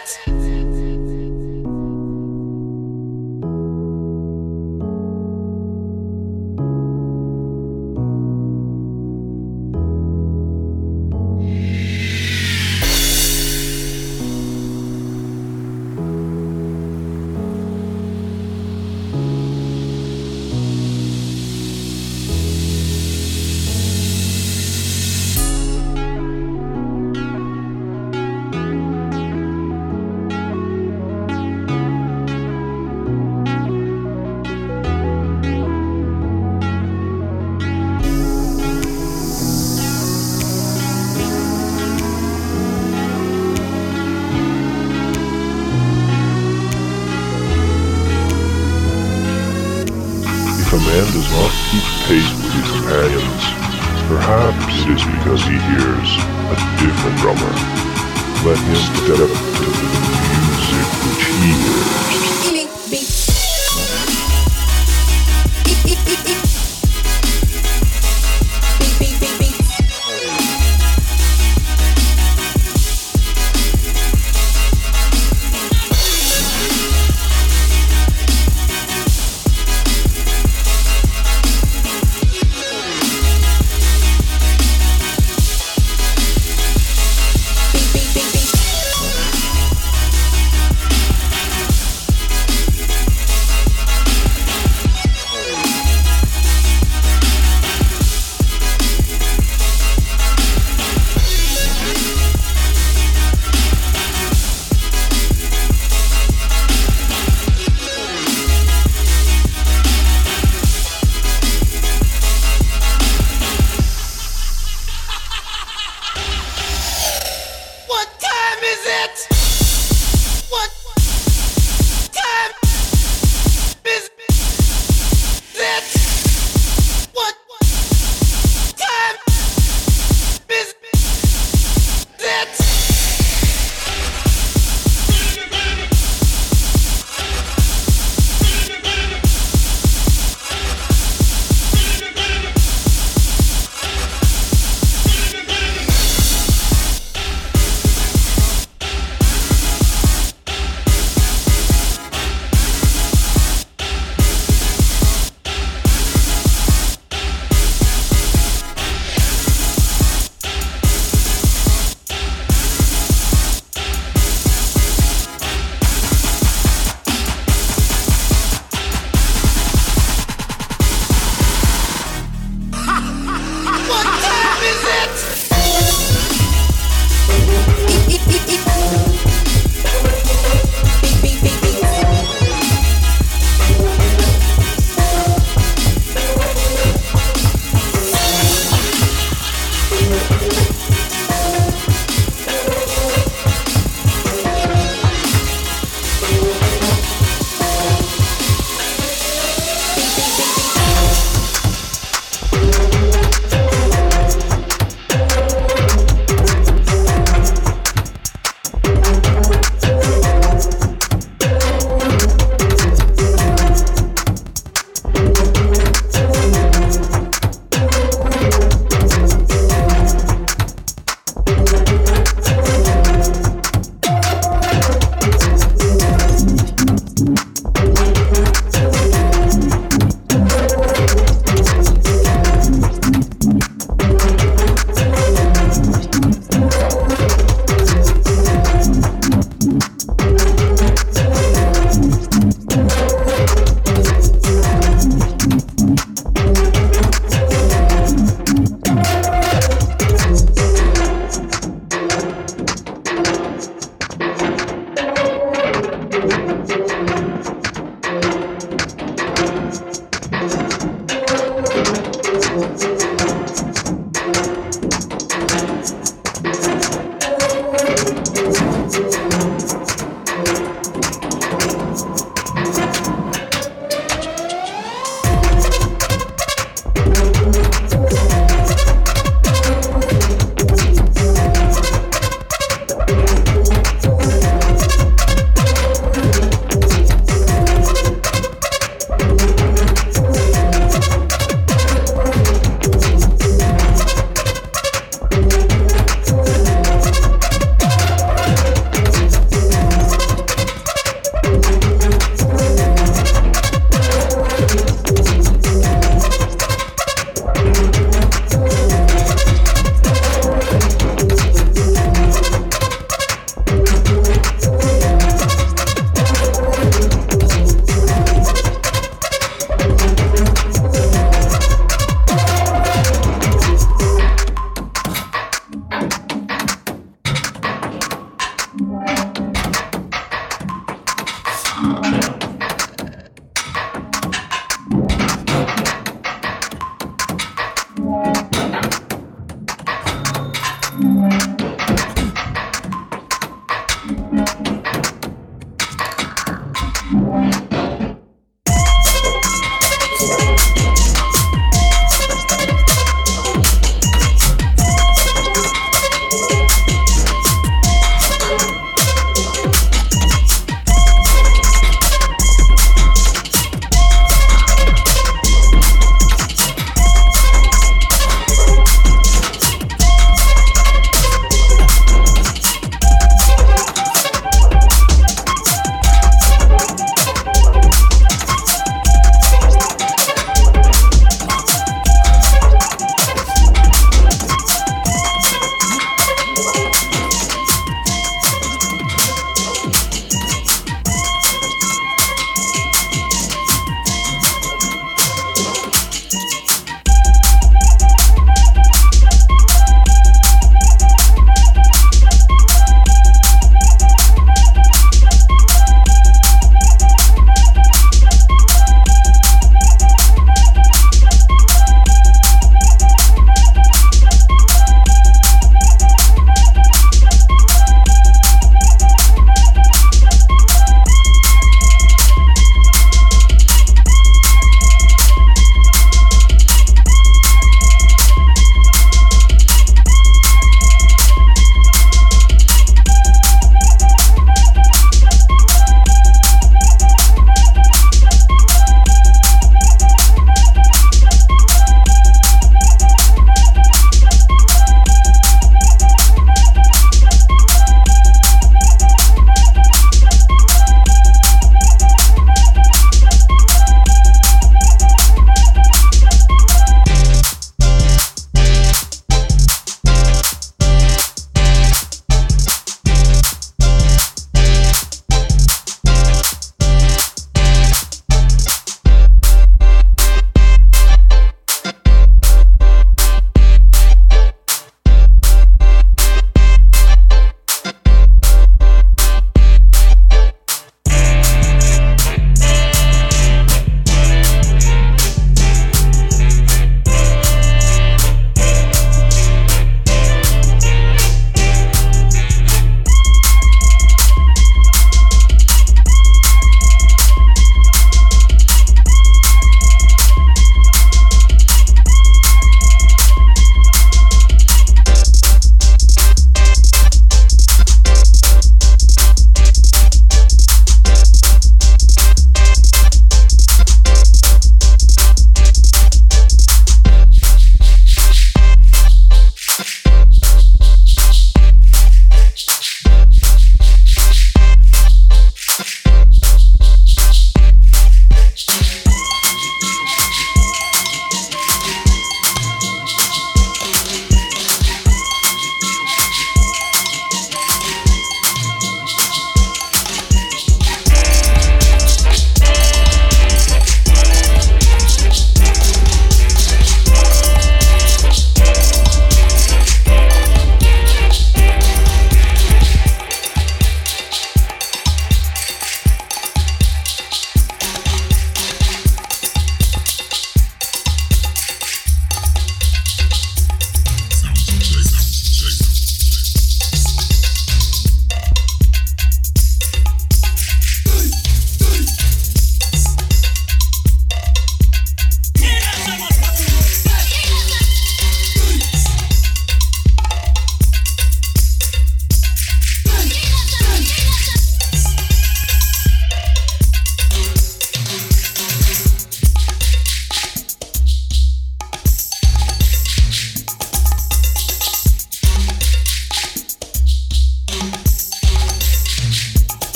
What?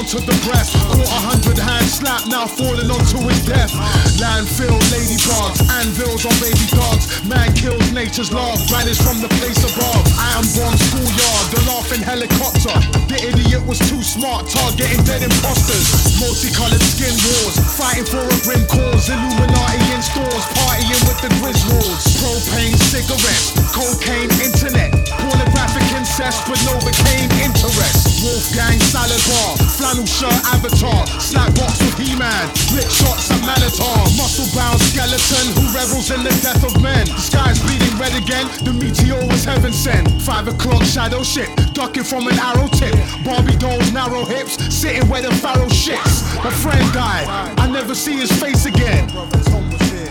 Onto the breast. Caught a hundred hand slap, now falling onto his death. Landfill, ladybugs, anvils on baby dogs. Man kills nature's love, vanished from the place above. I am born schoolyard, the laughing helicopter. The idiot was too smart, targeting dead imposters. Multicolored skin wars, fighting for a grim cause. Illuminati in stores, partying with the Griswolds. Propane cigarettes, cocaine internet. Pornographic incest, but no interest. Wolfgang salad bar, flannel shirt avatar. Slap box with He-Man, rip shots at Manitar. Muscle bound skeleton who revels in the death of men. The sky's bleeding red again, the meteor was heaven sent. Five o'clock shadow ship, ducking from an arrow tip. Barbie dolls, narrow hips, sitting where the pharaoh shits. My friend died, I never see his face again.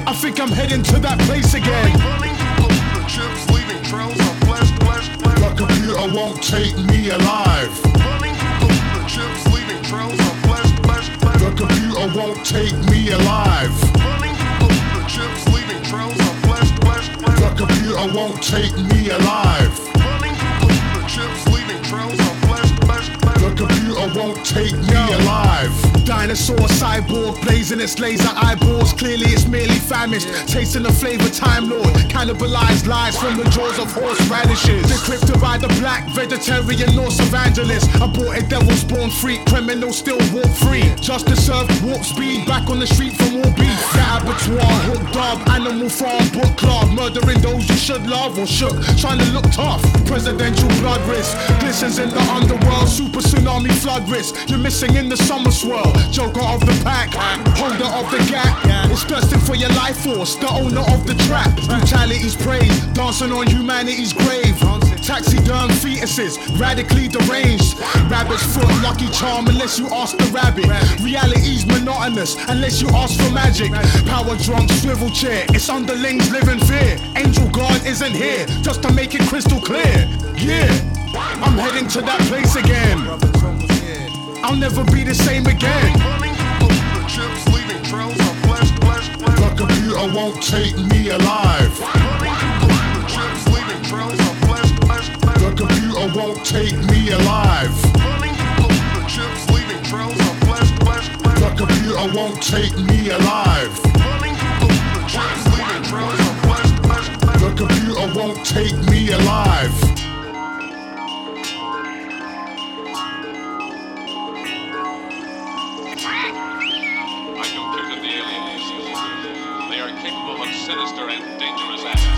I think I'm heading to that place again. Running through the chips, leaving trails of flesh, flesh, flesh. The computer won't take me alive. Running through the chips, leaving trails of flesh, flesh, flesh. The computer won't take me alive. Running through the chips, leaving trails of flesh, flesh, flesh. The computer won't take me alive. Running through the chips, leaving trails of flesh, flesh, flesh. The computer won't take me alive. Dinosaur cyborg blazing its laser eyeballs. Clearly, it's merely famished. Tasting the flavor, Time Lord. Cannibalized lies from the jaws of horseradishes. Decrypted by the black vegetarian Norse evangelist. Aborted devil spawn freak. Criminal still walk free. Justice served warp speed. Back on the street from all beef. The abattoir, hooked up. Animal farm, book club. Murdering those you should love or shook. Trying to look tough. Presidential blood risk. Glistens in the underworld. Super tsunami flood risk. You're missing in the summer swirl. Joker of the pack, holder of the gap. It's thirsting for your life force, the owner of the trap. Brutality's praise, dancing on humanity's grave. Taxiderm fetuses, radically deranged. Rabbit's foot, lucky charm, unless you ask the rabbit. Reality's monotonous, unless you ask for magic. Power drunk, swivel chair, it's underlings live in fear. Angel guard isn't here, just to make it crystal clear. Yeah, I'm heading to that place again. I'll never be the same again. The chips, leaving trails of flesh, flesh, flesh. The computer won't take me alive. The computer won't take me alive. Running through the chips, leaving trails of flesh, flesh, flesh. The computer won't take me alive. Running through the chips, leaving trails of flesh, flesh, flesh. The computer won't take me alive. Sinister and dangerous acts.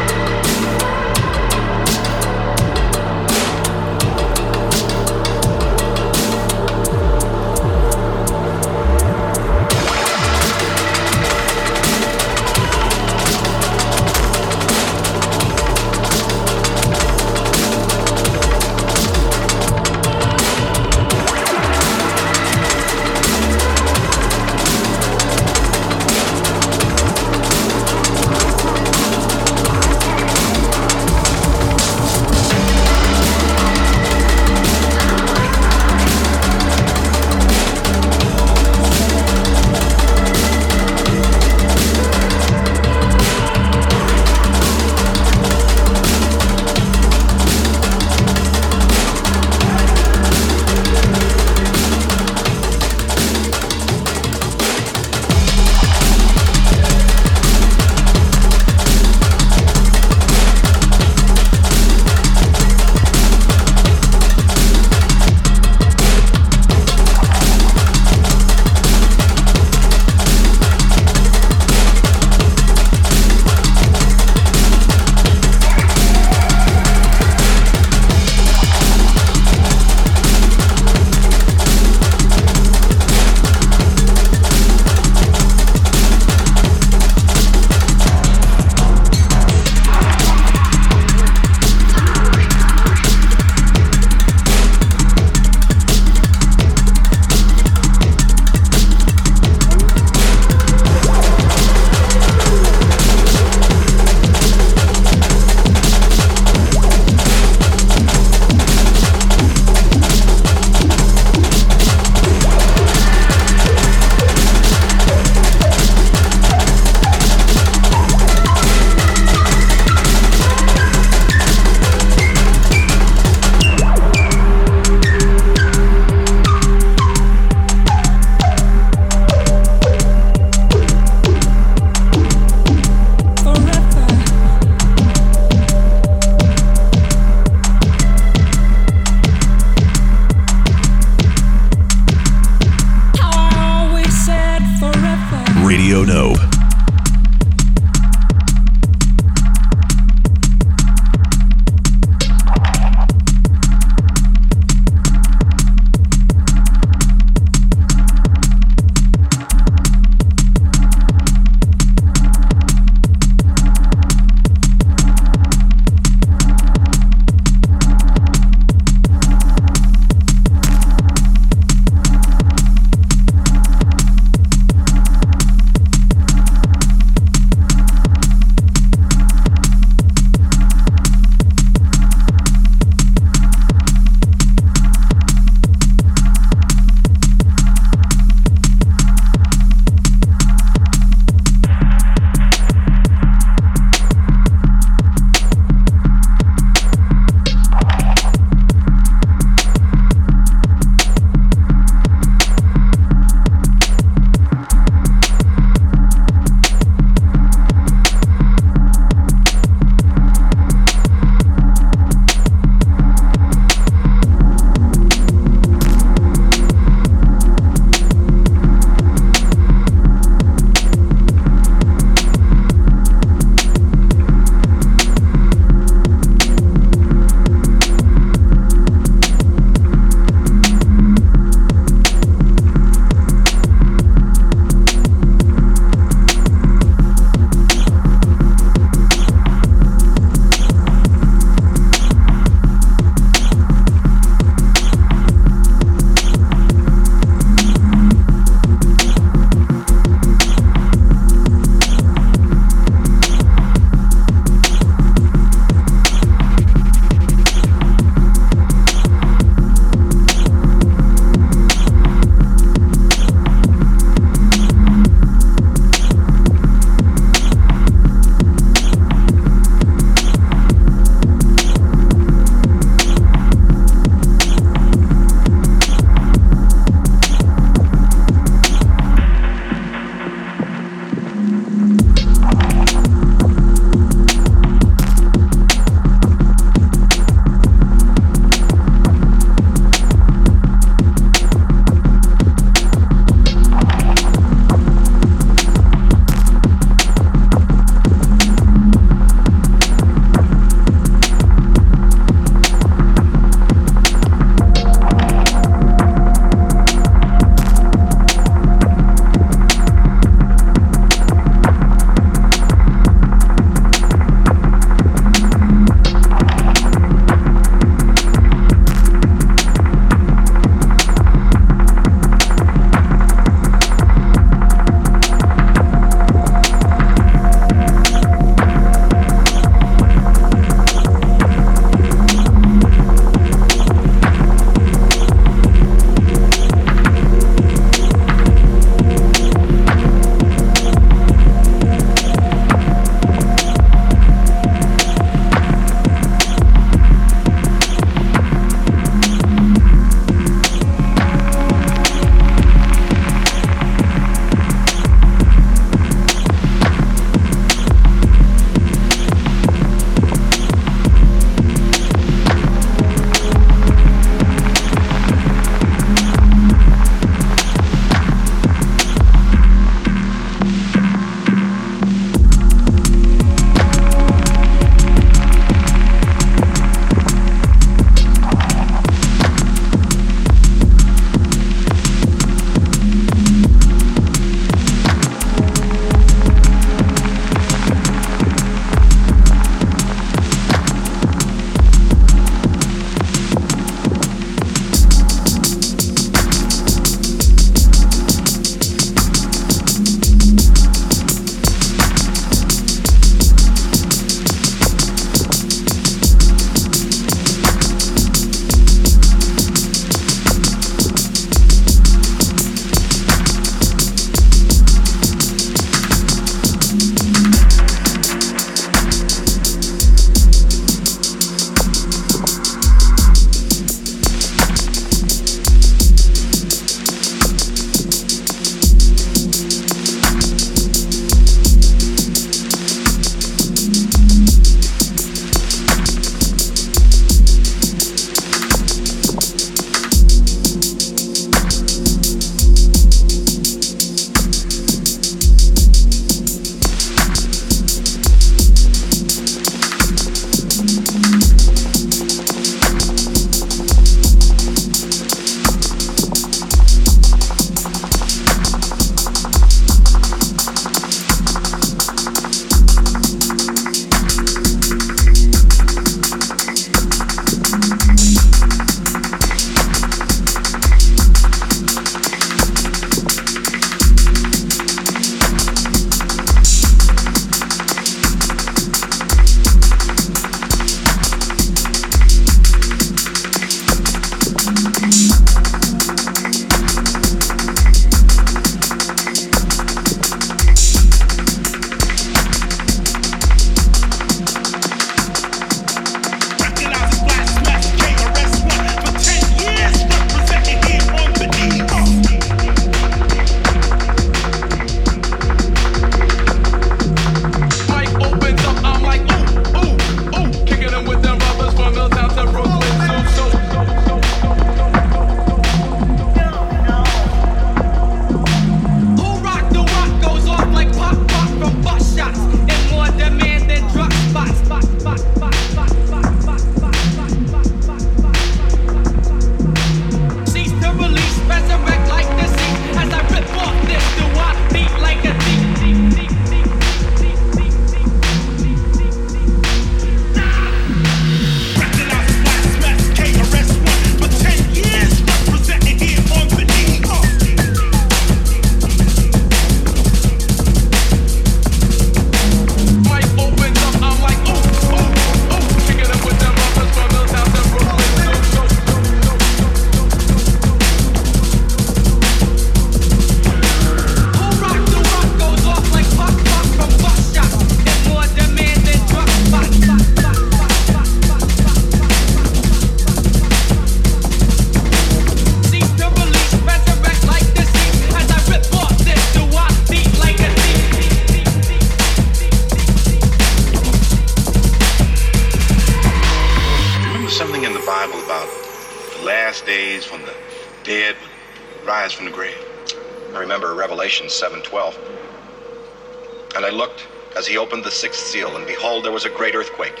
opened the sixth seal, and behold, there was a great earthquake,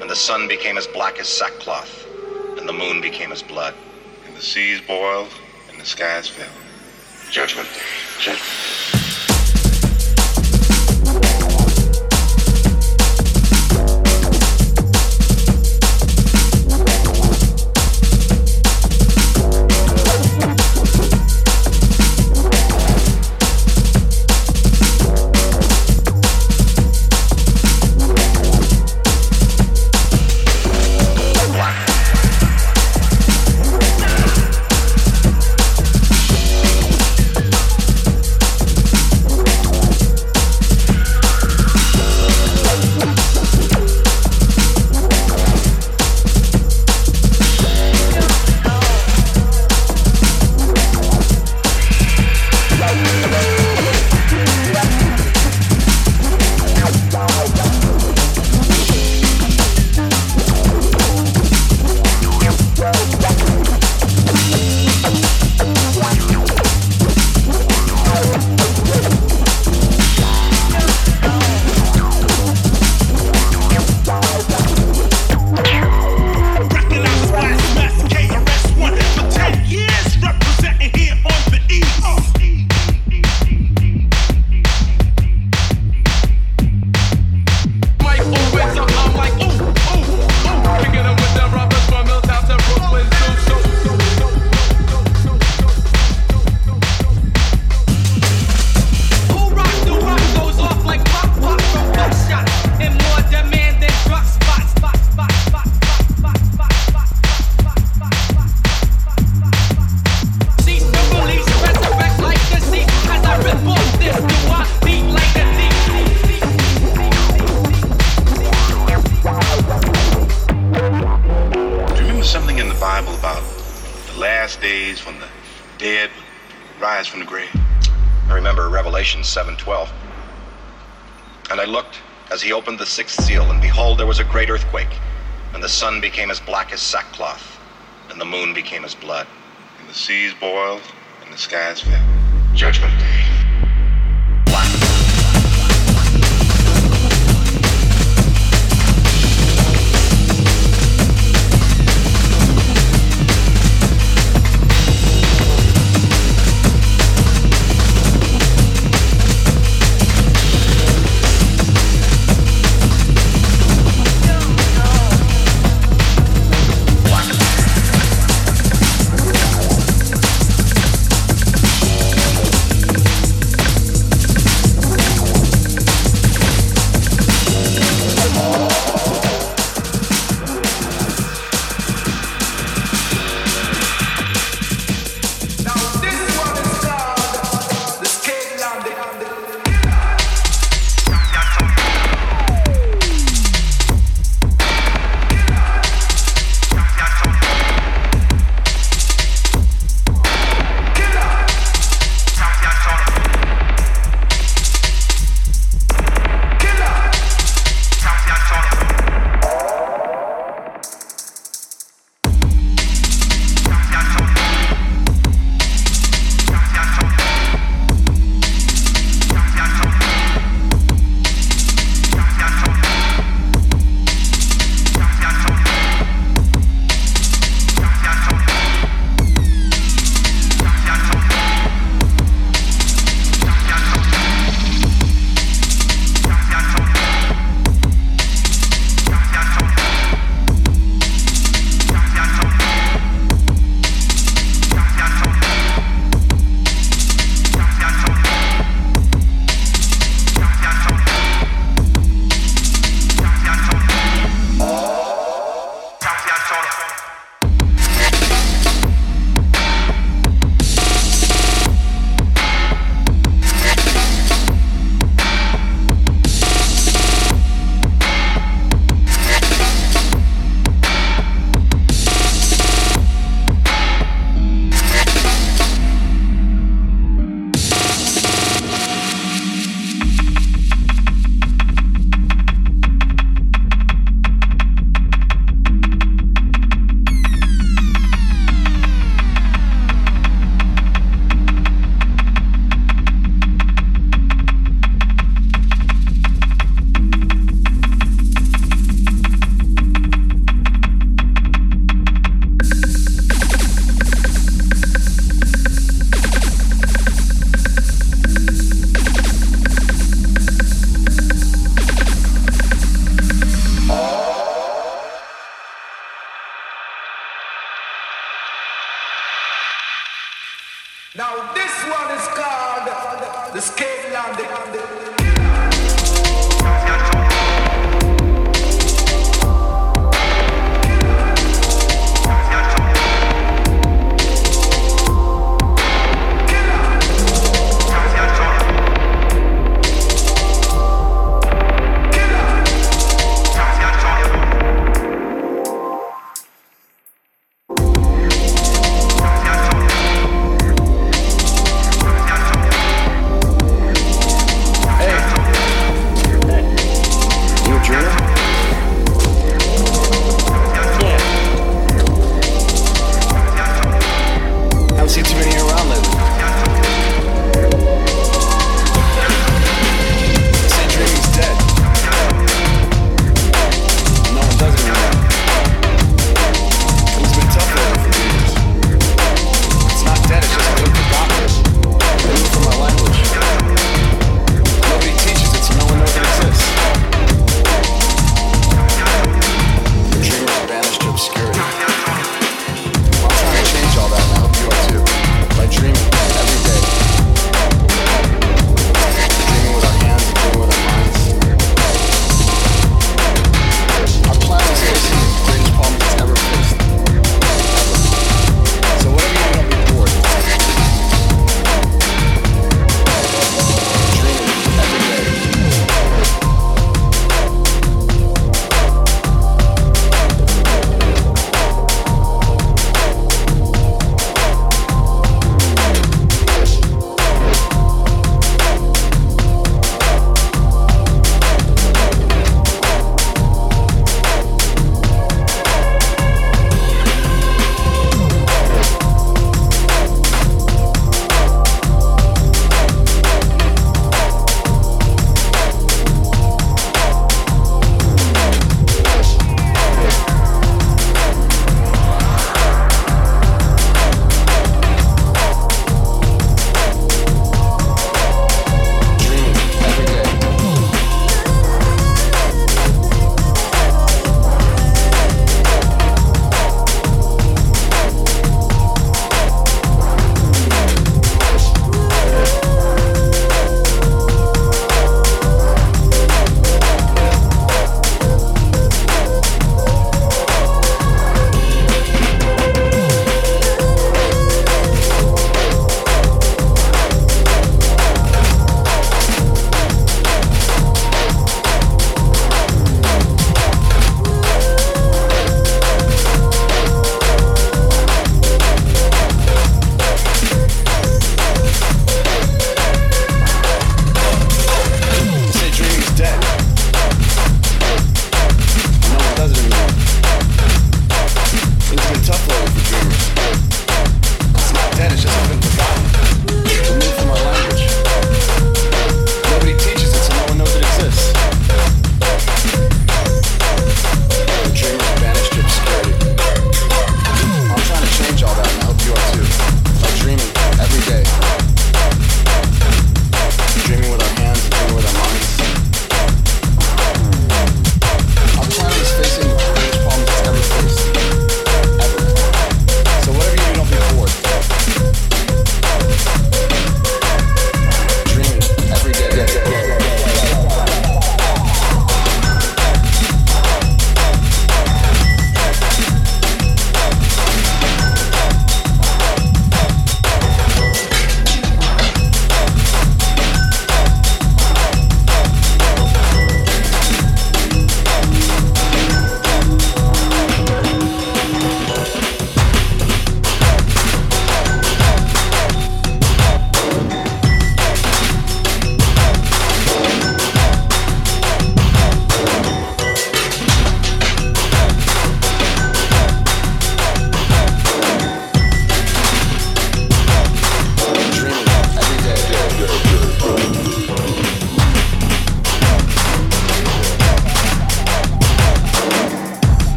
and the sun became as black as sackcloth, and the moon became as blood. And the seas boiled, and the skies fell. Judgment Judgment became as black as sackcloth, and the moon became as blood. And the seas boiled, and the skies fell. Judgment Day.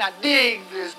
Not dig this.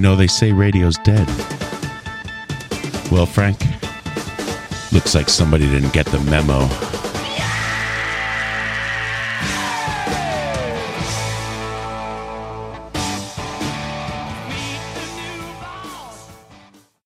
You know, they say radio's dead. Well, Frank, looks like somebody didn't get the memo.